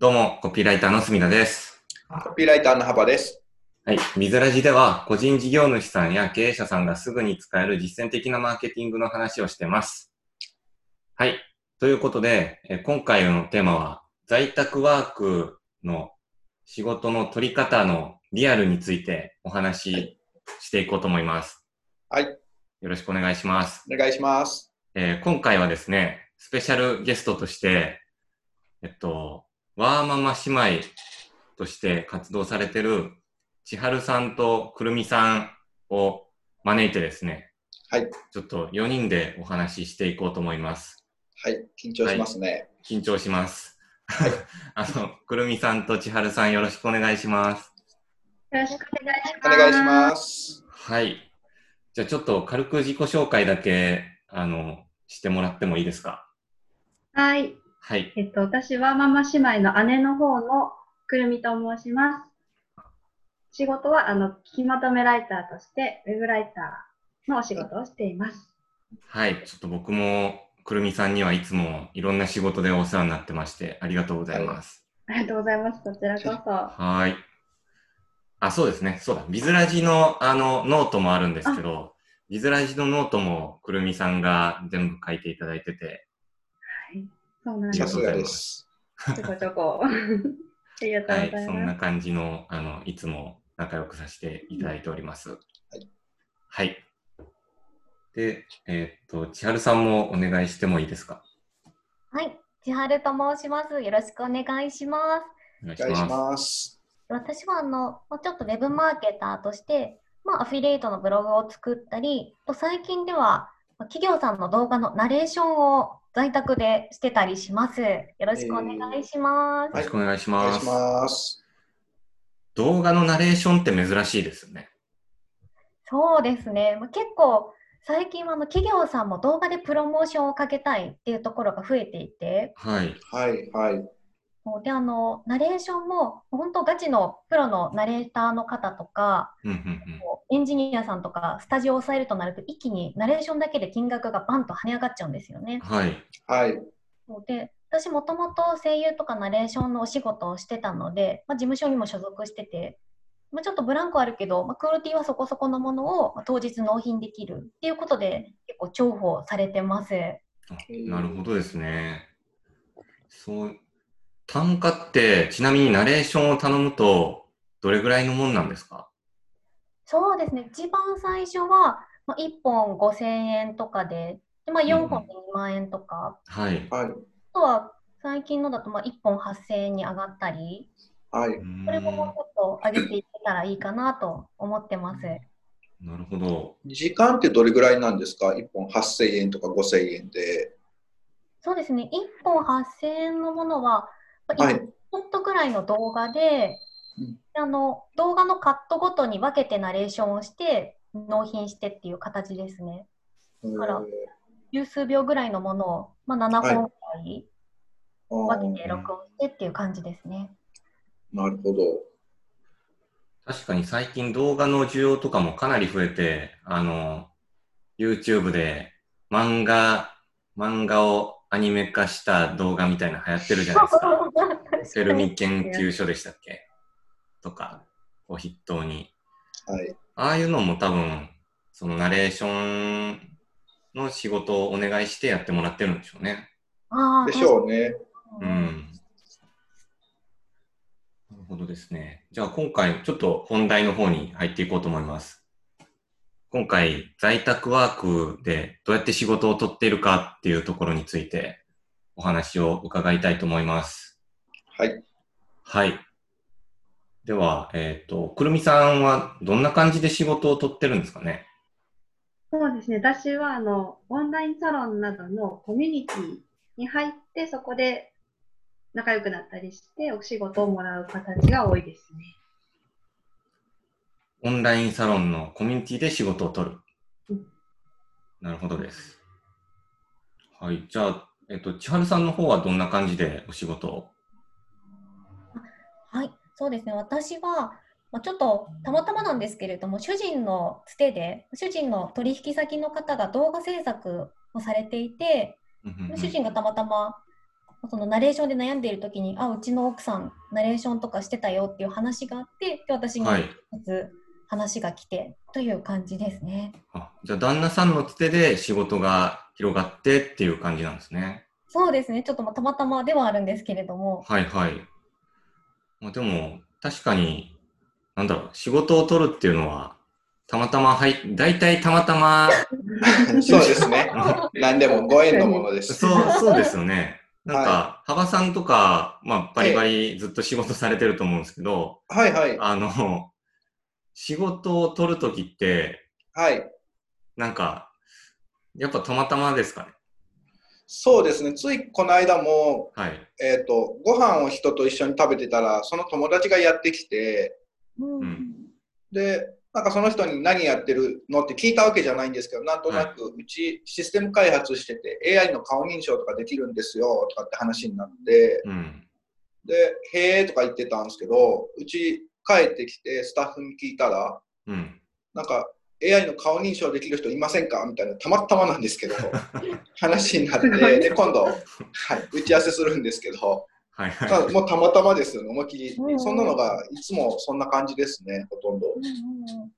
どうも、コピーライターの隅田です。コピーライターの幅です。はい。ミズラジでは、個人事業主さんや経営者さんがすぐに使える実践的なマーケティングの話をしてます。はい。ということで、え今回のテーマは、在宅ワークの仕事の取り方のリアルについてお話ししていこうと思います。はい。よろしくお願いします。お願いします。えー今回はですね、スペシャルゲストとして、えっと、ワーママ姉妹として活動されてる千春さんとくるみさんを招いてですね、はい。ちょっと4人でお話ししていこうと思います。はい。緊張しますね。緊張します。あの、くるみさんと千春さんよろしくお願いします。よろしくお願いします。お願いします。はい。じゃあちょっと軽く自己紹介だけ、あの、してもらってもいいですか？はい。はい。えっと、私はママ姉妹の姉の方のくるみと申します。仕事は、あの、聞きまとめライターとして、ウェブライターのお仕事をしています。はい、ちょっと僕もくるみさんにはいつもいろんな仕事でお世話になってまして、ありがとうございます。ありがとうございます。こちらこそ。はい。あ、そうですね。そうだ。ビズラジのあのノートもあるんですけど、ビズラジのノートもくるみさんが全部書いていただいてて、はい。そうなんです。さすがです。ちょこちょこ。ありがとうはい、ございそんなます。感じの、あの、いつも仲良くさせていただいております。はい。で、えーっと、千春さんもお願いしてもいいですか？はい、千春と申します。よろしくお願いします。お願いしします。ます。私はあの、まあちょっとウェブマーケターとして、まあ、アフィリエイトのブログを作ったり、と最近ではまあ企業さんの動画のナレーションを在宅でしてたりします。よろしくお願いします。よろしくお願いします。動画のナレーションって珍しいですよね。そうですね。まあ、結構最近はあの企業さんも動画でプロモーションをかけたいっていうところが増えていて、はい。はい。はい。もうであのナレーションも本当ガチのプロのナレーターの方とか、うんうんうん。エンジニアさんとかスタジオを抑えるとなると一気にナレーションだけで金額がバンと跳ね上がっちゃうんですよね。はい。はい。で私もともと声優とかナレーションのお仕事をしてたので、まあ、事務所にも所属してて、まあ、ちょっとブランクあるけど、まあ、クオリティはそこそこのものをまあ当日納品できるっていうことで結構重宝されてます。あなるほどですね。そう、単価って、ちなみにナレーションを頼むと、どれぐらいのもんなんですか？そうですね一番最初は、まあ、1本5000円とかでで、まあ、4本で2万円とか、はい。はい。あとは最近のだとまあ1本8000円に上がったり、はい。これももうちょっと上げていけたらいいかなと思ってます。なるほど。時間ってどれぐらいなんですか ?1 本8000円とか5000円で。そうですね、1本8000円のものは、まあはい1ちょっとぐらいの動画で、うんあの動画のカットごとに分けてナレーションをして、納品してっていう形ですね。あら十数秒ぐらいのものを、まあ、7本ぐらいあ分けてー録音してっていう感じですね。なるほど。確かに最近動画の需要とかもかなり増えて、あの、YouTube で漫画、漫画をアニメ化した動画みたいなの流行ってるじゃないですか。フェルミ研究所でしたっけ？とかを筆頭に。はい。ああいうのも多分、そのナレーションの仕事をお願いしてやってもらってるんでしょうね。あーでしょうね。うん。なるほどですね。じゃあ今回ちょっと本題の方に入っていこうと思います。今回在宅ワークでどうやって仕事を取っているかっていうところについてお話を伺いたいと思います。はい。はい。では、えっ、と、くるみさんはどんな感じで仕事を取ってるんですかね？そうですね。私は、あの、オンラインサロンなどのコミュニティに入って、そこで仲良くなったりして、お仕事をもらう形が多いですね。オンラインサロンのコミュニティで仕事を取るうん。なるほどです。はい。じゃあ、えっと、千春さんの方はどんな感じでお仕事を？はい、そうですね。私は、まあ、ちょっとたまたまなんですけれども、主人のつてで、主人の取引先の方が動画制作をされていて、主人がたまたまそのナレーションで悩んでいる時に、あ、うちの奥さん、ナレーションとかしてたよっていう話があって、で私にはい。まず話が来てという感じですね。あじゃあ、旦那さんのつてで仕事が広がってっていう感じなんですね。そうですね、ちょっとまあたまたまではあるんですけれども、はいはい。まあ、でも、確かに、なんだろう、仕事を取るっていうのは、たまたま入っ、大体たまたま、そうですね。何でもご縁のものです。そう、そうですよね。なんかは、幅さんとか、まあ、バリバリずっと仕事されてると思うんですけど、はいはい。あの、仕事を取るときって、はい。なんか、やっぱたまたまですかね。そうですね。ついこの間も、はい。えっ、と、ご飯を人と一緒に食べてたら、その友達がやってきて、うんうんで、なんかその人に何やってるのって聞いたわけじゃないんですけど、なんとなく、うちシステム開発してて、AI の顔認証とかできるんですよとかって話になって、うん。で、へーとか言ってたんですけど、うち帰ってきてスタッフに聞いたら、うん。なんか AI の顔認証できる人いませんか？みたいな、たまたまなんですけど、話になって、で、今度、はい、打ち合わせするんですけど、はいたはい。だもうたまたまですよね、思いっきりうんう。んそんなのがいつもそんな感じですね、ほとんど。うんうんうん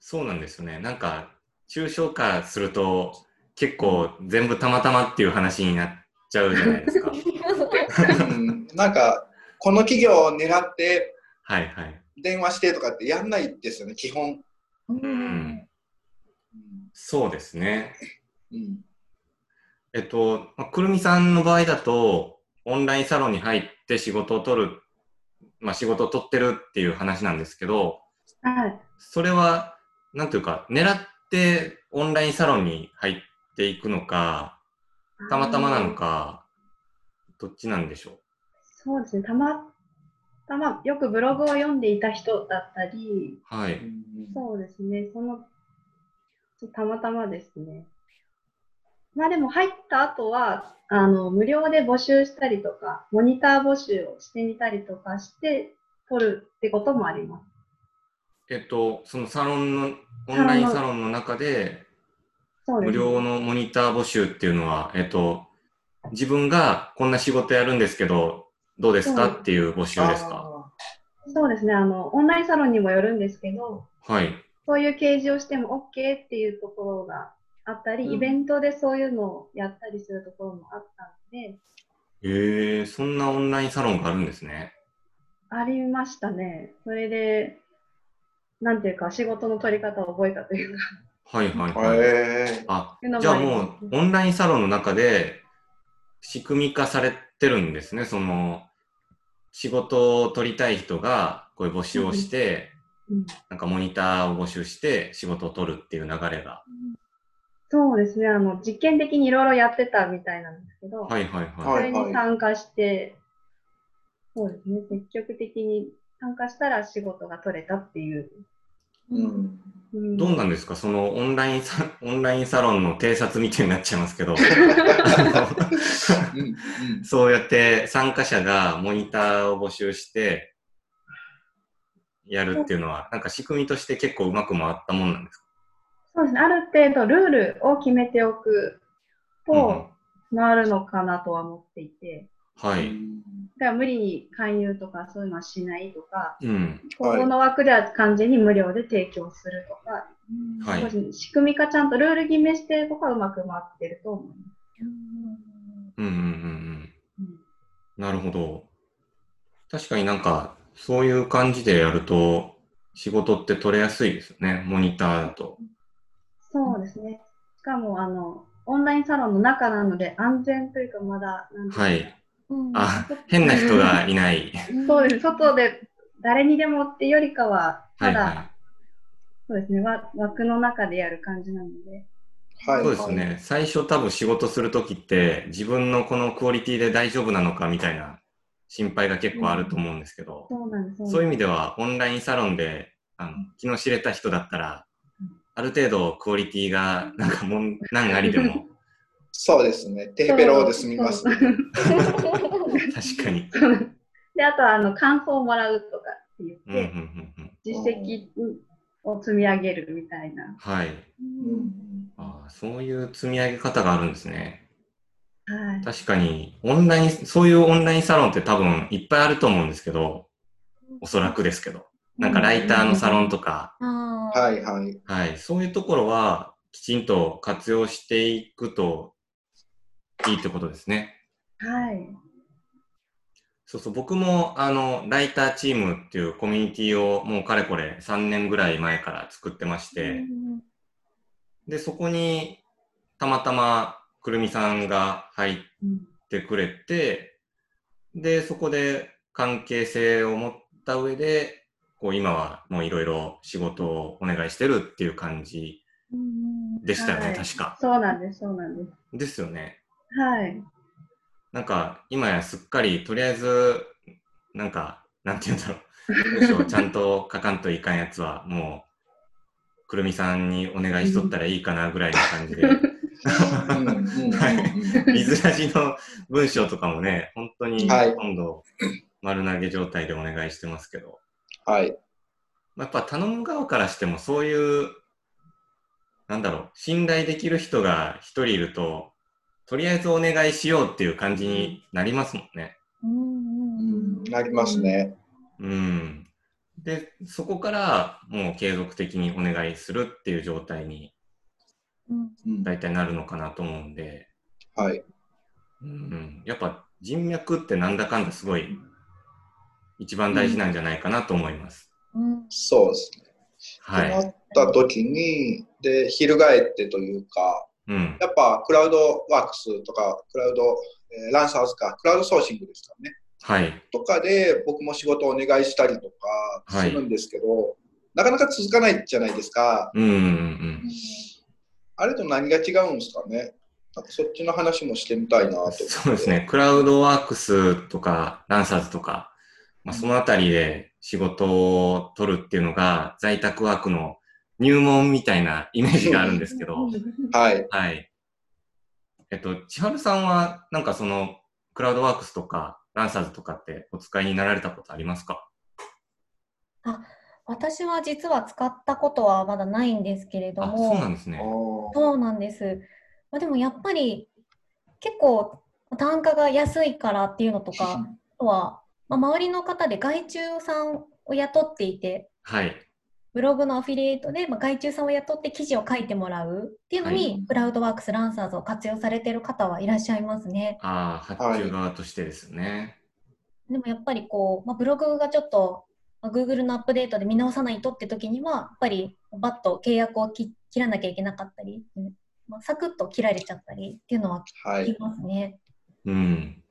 そうなんですよね。なんか、抽象化すると、結構全部たまたまっていう話になっちゃうじゃないですか。うんなんか、この企業を狙ってはいはい。電話してとかってやんないですよね、基本。うん。そうですね。うんえっと、まあくるみさんの場合だと、オンラインサロンに入って仕事を取る、まあ仕事を取ってるっていう話なんですけど、はい。それは、なんていうか、狙ってオンラインサロンに入っていくのか、たまたまなのか、どっちなんでしょう？そうですね。たまたま、よくブログを読んでいた人だったり、はい。そうですね。その、たまたまですね。まあでも入った後は、あの、無料で募集したりとか、モニター募集をしてみたりとかして、取るってこともあります。えっと、そのサロンの、オンラインサロンの中で、無そうですね。料のモニター募集っていうのは、えっと、自分がこんな仕事やるんですけど、どうですか？うんっていう募集ですか？そうですね。あの、オンラインサロンにもよるんですけど、はい。そういう掲示をしても OK っていうところがあったり、うんイベントでそういうのをやったりするところもあったので、えー、そんなオンラインサロンがあるんですね。ありましたね。それで、なんていうか、仕事の取り方を覚えたというか、はいはいはい。へあじゃあもう、オンラインサロンの中で仕組み化されてるんですね。その、仕事を取りたい人が、こういう募集をして、うんなんかモニターを募集して仕事を取るっていう流れが。そうですね。あの、実験的にいろいろやってたみたいなんですけど、はいはいそはい。れに参加して、そうですね。積極的に参加したら仕事が取れたっていう。ーうんうんどうなんですか？そのオンラインサ、オンラインサロンの偵察みたいになっちゃいますけど、うんうん。そうやって参加者がモニターを募集して、やるっていうのは、なんか仕組みとして結構うまく回ったもんなんですか？そうですね。ある程度ルールを決めておくうん。と、回るのかなとは思っていて、はい。だから無理に勧誘とかそういうのはしないとか、うん。ここの枠では完全に無料で提供するとか、はい仕組み化ちゃんとルール決めしてるとこはうまく回ってると思います。うんうんうんうん。なるほど。確かになんか、そういう感じでやると、仕事って取れやすいですよね。モニターだと。そうですね。しかも、あの、オンラインサロンの中なので安全というかまだ、なんていうかはい。うんあ、変な人がいない。そうです。外で誰にでもってよりかは、ただ、はいはそうですね、わ枠の中でやる感じなので。はいそうですね。最初多分仕事するときって、自分のこのクオリティで大丈夫なのかみたいな心配が結構あると思うんですけど、そうなんです。そういう意味ででは、オンラインサロンで、あの、気の知れた人だったら、ある程度クオリティが、なんかもん、難ありでも、そうですね。テヘペロで済みます。確かに。で、あとは、あの、感想をもらうとかって言って。実績を積み上げるみたいな。はい。うんああ、そういう積み上げ方があるんですね。はい。確かに、オンライン、そういうオンラインサロンって多分いっぱいあると思うんですけど、おそらくですけど。なんかライターのサロンとか、はいはい。はい、そういうところはきちんと活用していくといいってことですね。はい。そうそう、僕もあの、ライターチームっていうコミュニティをもうかれこれ3年ぐらい前から作ってまして、うんで、そこにたまたまくるみさんが入っうんてくれて、で、そこで関係性を持った上で、こう今はもういろいろ仕事をお願いしてるっていう感じうんでしたよね、はい確か。そうなんです、そうなんです。ですよね。はい。なんか今やすっかりとりあえず、なんか、なんて言うんだろう。文章をちゃんと書かんといかんやつはもう、くるみさんにお願いしとったらいいかなぐらいの感じで。はいビズラジの文章とかもね、本当にはい今度丸投げ状態でお願いしてますけど、はい。まあやっぱ頼む側からしてもそういう、なんだろう、信頼できる人が一人いると、とりあえずお願いしようっていう感じになりますもんね。うんうんうんなりますね。うん。で、そこからもう継続的にお願いするっていう状態に大体なるのかなと思うんで、はい。うん、やっぱ人脈ってなんだかんだすごい一番大事なんじゃないかなと思います。うんそうですね。はい。となった時に、で、翻ってというか、うん。やっぱクラウドワークスとか、クラウド、えーランサーズか、クラウドソーシングですかね。はい。とかで僕も仕事をお願いしたりとかはいするんですけど、なかなか続かないじゃないですか。うんうんうん。あれと何が違うんですかね。なんかそっちの話もしてみたいなと。そうですね。クラウドワークスとか、ランサーズとか、まあ、そのあたりで仕事を取るっていうのが在宅ワークの入門みたいなイメージがあるんですけど、はい。はい。えっと、千春さんは、なんかその、クラウドワークスとか、ランサーズとかってお使いになられたことありますか？私は実は使ったことはまだないんですけれどあ、も、そうなんですね。そうなんです。まあ、でもやっぱり結構単価が安いからっていうのとか、あとは、まあ、周りの方で外注さんを雇っていて、はい。ブログのアフィリエイトで、まあ、外注さんを雇って記事を書いてもらうっていうのに、はいクラウドワークス、ランサーズを活用されている方はいらっしゃいますね。ああ、発注側としてですね。でもやっぱりこう、まあ、ブログがちょっと、まあ、Google のアップデートで見直さないとって時には、やっぱりバッと契約を切切らなきゃいけなかったり、うんまあ、サクッと切られちゃったりっていうのははい。聞きますね。うん。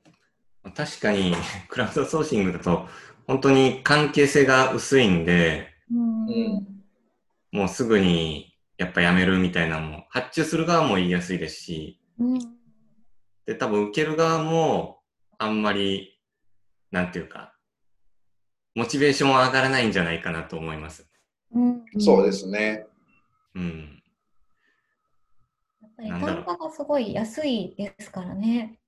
確かに、クラウドソーシングだと、本当に関係性が薄いんで、もうすぐにやっぱやめるみたいなのも、発注する側も言いやすいですし、うんで、多分受ける側もあんまり、なんていうか、モチベーションは上がらないんじゃないかなと思います。うんそうですね。うん。やっぱり単価がすごい安いですからね。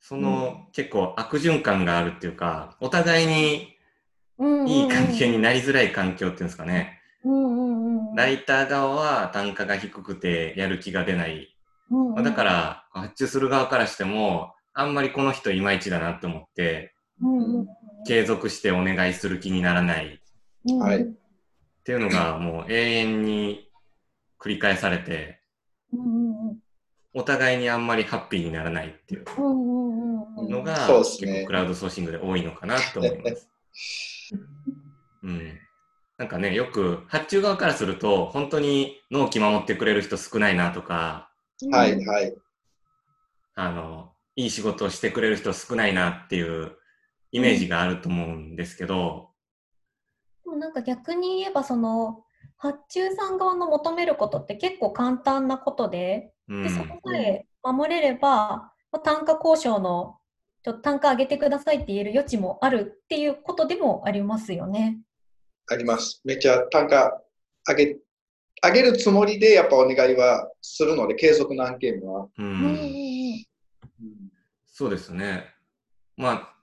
その、結構悪循環があるっていうか、お互いにうんいい関係になりづらい環境っていうんですかね。うんうんうんライター側は単価が低くてやる気が出ない。うんまあだから、発注する側からしても、あんまりこの人いまいちだなって思って、うんうん継続してお願いする気にならない。うんはいっていうのがもう永遠に繰り返されて、うんうんうん。お互いにあんまりハッピーにならないっていううんうんうんうん。のが、結構クラウドソーシングで多いのかなと思います。うん。なんかね、よく発注側からすると、本当に納期守ってくれる人少ないなとか、はい、はい。あの、いい仕事をしてくれる人少ないなっていうイメージがあると思うんですけど、でもなんか逆に言えばその発注さん側の求めることって結構簡単なことで、うんでそこさえ守れれば、まあ単価交渉のちょっと単価上げてくださいって言える余地もあるっていうことでもありますよね。あります。めっちゃ単価上げ、上げるつもりでやっぱお願いはするので、継続の案件は。ううんうんん、そうですね。まあ、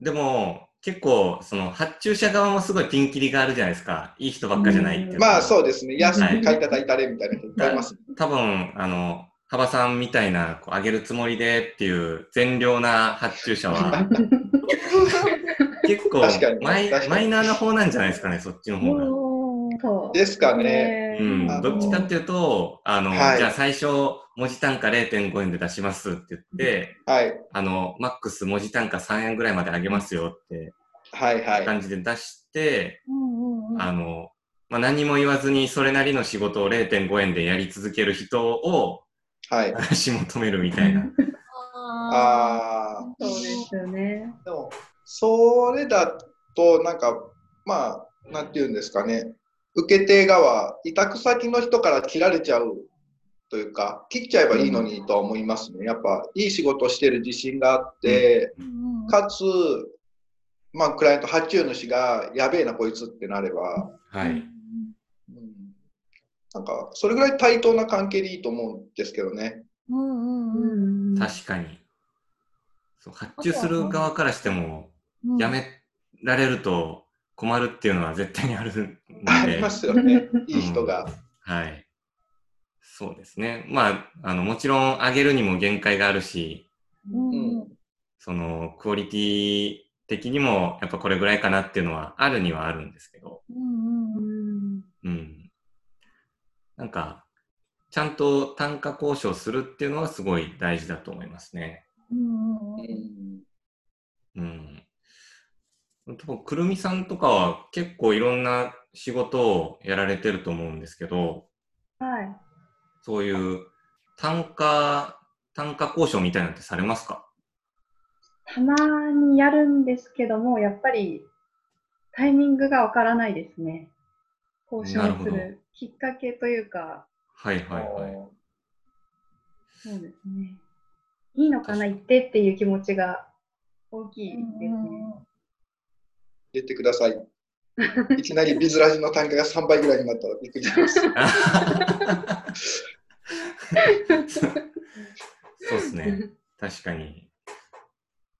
でも、結構、その発注者側もすごいピンキリがあるじゃないですか。いい人ばっかじゃないっていうか。まあそうですね。安くはい買い叩いたれみたいな人いっぱいいます。多分、あの、幅さんみたいな、こう上げるつもりでっていう善良な発注者は、結構マイマイナーな方なんじゃないですかね、そっちの方が。そうですかね。うんどっちかっていうと、あの、はいじゃあ最初、文字単価0.5円で出しますって言って、はい。あの、マックス文字単価3円ぐらいまで上げますよってはいはい。感じで出して、うんうんうんあの、まあ、何も言わずにそれなりの仕事を0.5円でやり続ける人をはい。探し求めるみたいな。あああ。そうですよね。でも、それだと、なんか、まあ、なんていうんですかね。受け手側、委託先の人から切られちゃうというか、切っちゃえばいいのにとは思いますね。やっぱ、いい仕事してる自信があって、かつ、まあ、クライアント発注主がやべえな、こいつってなれば、はい。うん、なんか、それぐらい対等な関係でいいと思うんですけどね。うんうんうんん確かに。そう発注する側からしても、うんやめられると困るっていうのは絶対にあるので ありま、すよね。いい人が。はい。そうですね。まあ、あの、もちろん上げるにも限界があるし、うんうんその、クオリティ的にも、やっぱこれぐらいかなっていうのはあるにはあるんですけど、うんうんうんうん。なんか、ちゃんと単価交渉するっていうのはすごい大事だと思いますね。うんうんくるみさんとかは結構いろんな仕事をやられてると思うんですけど、はい。そういう単価、単価交渉みたいなのってされますか？たまにやるんですけども、やっぱりタイミングがわからないですね。交なるほど渉するきっかけというか、はいはいはい。そうですね。いいのかな、言ってっていう気持ちが大きいですね。言ってください。いきなりビズラジの単価が3倍ぐらいになったらびっくりします。そうですね。確かに。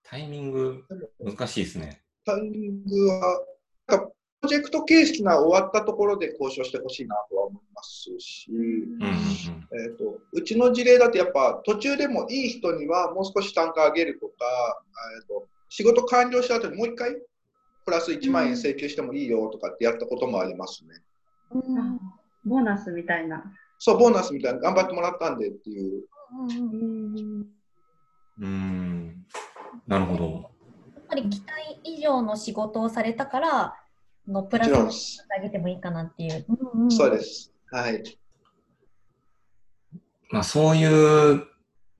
タイミング難しいですね。タイミングは、なんかプロジェクト形式が終わったところで交渉してほしいなとは思いますし、うんうんうん。えー、とうちの事例だとやっぱ途中でもいい人にはもう少し単価上げるとか、えー、と仕事完了した後にもう一回プラス1万円請求してもいいよとかってやったこともありますね。うんうんボーナスみたいな。そう、ボーナスみたいな頑張ってもらったんでっていう。うんうーん。なるほど。やっぱり期待以上の仕事をされたから、あのプもちラス。あげてもいいかなっていう。うんうんそうです。はい。まあそういう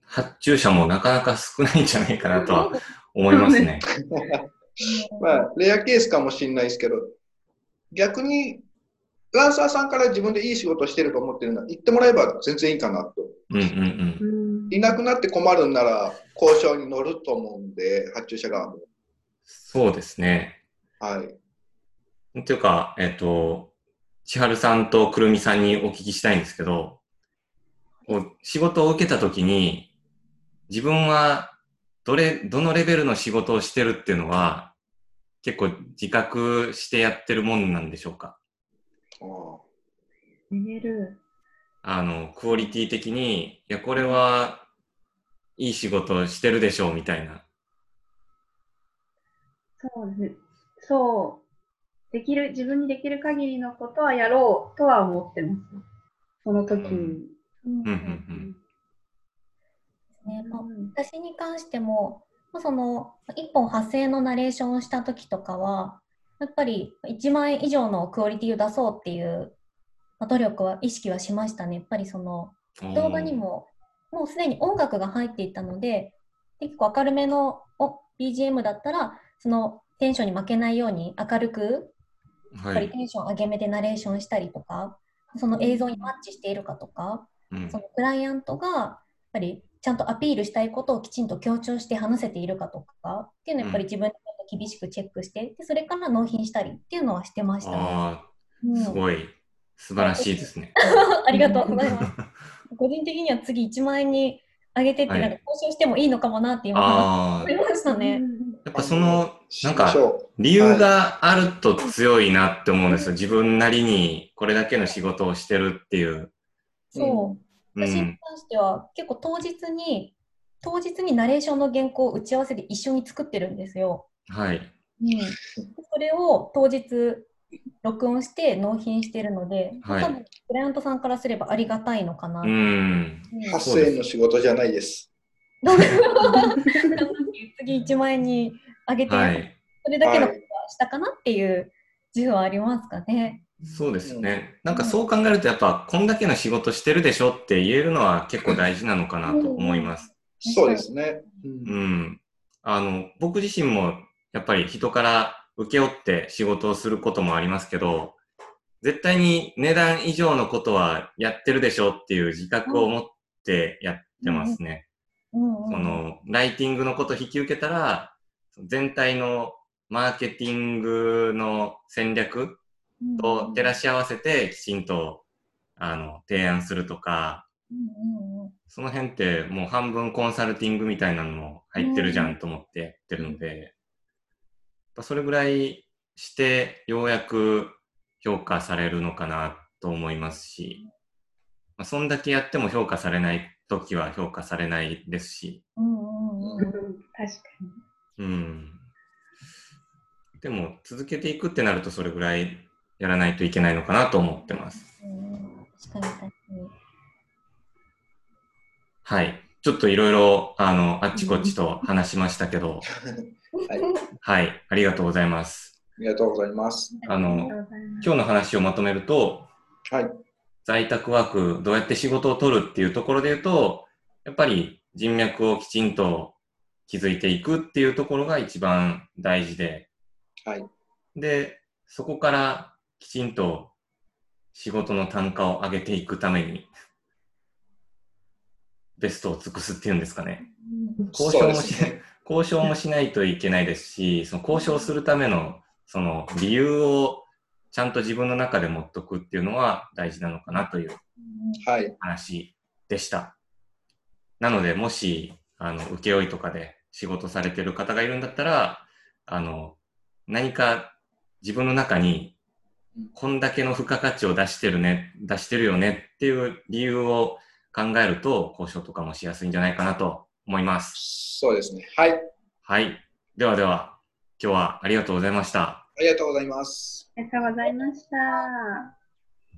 発注者もなかなか少ないんじゃないかなとは思いますね。まあ、レアケースかもしれないですけど、逆に、ランサーさんから自分でいい仕事してると思ってるのは、言ってもらえば全然いいかなと。うんうんうん。うんいなくなって困るんなら、交渉に乗ると思うんで、発注者側も。そうですね。はい。っていうか、えっ、と、千春さんとくるみさんにお聞きしたいんですけど、こう仕事を受けたときに、自分はどれ、どのレベルの仕事をしてるっていうのは、結構自覚してやってるもんなんでしょうか？ああレベル。あの、クオリティ的に、いや、これは、いい仕事をしてるでしょう、みたいな。そうですね。そう。できる、自分にできる限りのことはやろうとは思ってます。その時に。うんうんうんうん。ねまあうん私に関しても、まあその1本発声のナレーションをした時とかは、やっぱり1万円以上のクオリティを出そうっていう、まあ努力は意識はしましたね。やっぱりその動画にももうすでに音楽が入っていたので、結構明るめのお BGM だったら、そのテンションに負けないように明るく、やっはい。ぱりテンション上げめでナレーションしたりとか、その映像にマッチしているかとか、うんそのクライアントがやっぱりちゃんとアピールしたいことをきちんと強調して話せているかとかっていうのをやっぱり自分で厳しくチェックして、でそれから納品したりっていうのはしてましたね。すごい、素晴らしいですね。ありがとうございます。個人的には次1万円に上げてって、はいなんか交渉してもいいのかもなって今思い、ましたね。やっぱその、なんか理由があると強いなって思うんですよ。自分なりにこれだけの仕事をしてるっていう。そう。私に関しては、結構当日に、当日にナレーションの原稿を打ち合わせで一緒に作ってるんですよ。はい。うん、それを当日録音して納品してるので、はい多分クライアントさんからすればありがたいのかな。ううんん。8000円の仕事じゃないです。ど う次1万円に上げて、はい。それだけのはいことはしたかなっていう自負はありますかね。そうですね。なんかそう考えると、やっぱ、こんだけの仕事してるでしょって言えるのは結構大事なのかなと思います。そうですね。うんうん。あの、僕自身も、やっぱり人から請け負って仕事をすることもありますけど、絶対に値段以上のことはやってるでしょっていう自覚を持ってやってますね。うんうん。その、ライティングのことを引き受けたら、全体のマーケティングの戦略と照らし合わせてきちんと、あの、提案するとか、うんうんうん。その辺ってもう半分コンサルティングみたいなのも入ってるじゃんと思ってやってるので、やっぱそれぐらいしてようやく評価されるのかなと思いますし、まあ、そんだけやっても評価されない時は評価されないですし、うんうんうん確かうん。でも続けていくってなるとそれぐらいやらないといけないのかなと思ってます。うん確かに確かに。はい。ちょっといろいろ、あの、あっちこっちと話しましたけど、はい。はい。ありがとうございます。ありがとうございます。に。ああの。今日の話をまとめると、はい。在宅ワーク、どうやって仕事を取るっていうところで言うと、やっぱり人脈をきちんと築いていくっていうところが一番大事で、はい。で、そこからきちんと仕事の単価を上げていくために、ベストを尽くすっていうんですかね。交渉もし、そうですね交渉もしないといけないですし、その交渉するためのその理由をちゃんと自分の中で持っとくっていうのは大事なのかなというはい。話でした。なので、もし、あの、請負とかで仕事されてる方がいるんだったら、あの、何か自分の中にうん、こんだけの付加価値を出してるね、出してるよねっていう理由を考えると、交渉とかもしやすいんじゃないかなと思います。そうですね。はい。あはい。ではでは、今日はありがとうございました。ありがとうございます。ありがとうございました。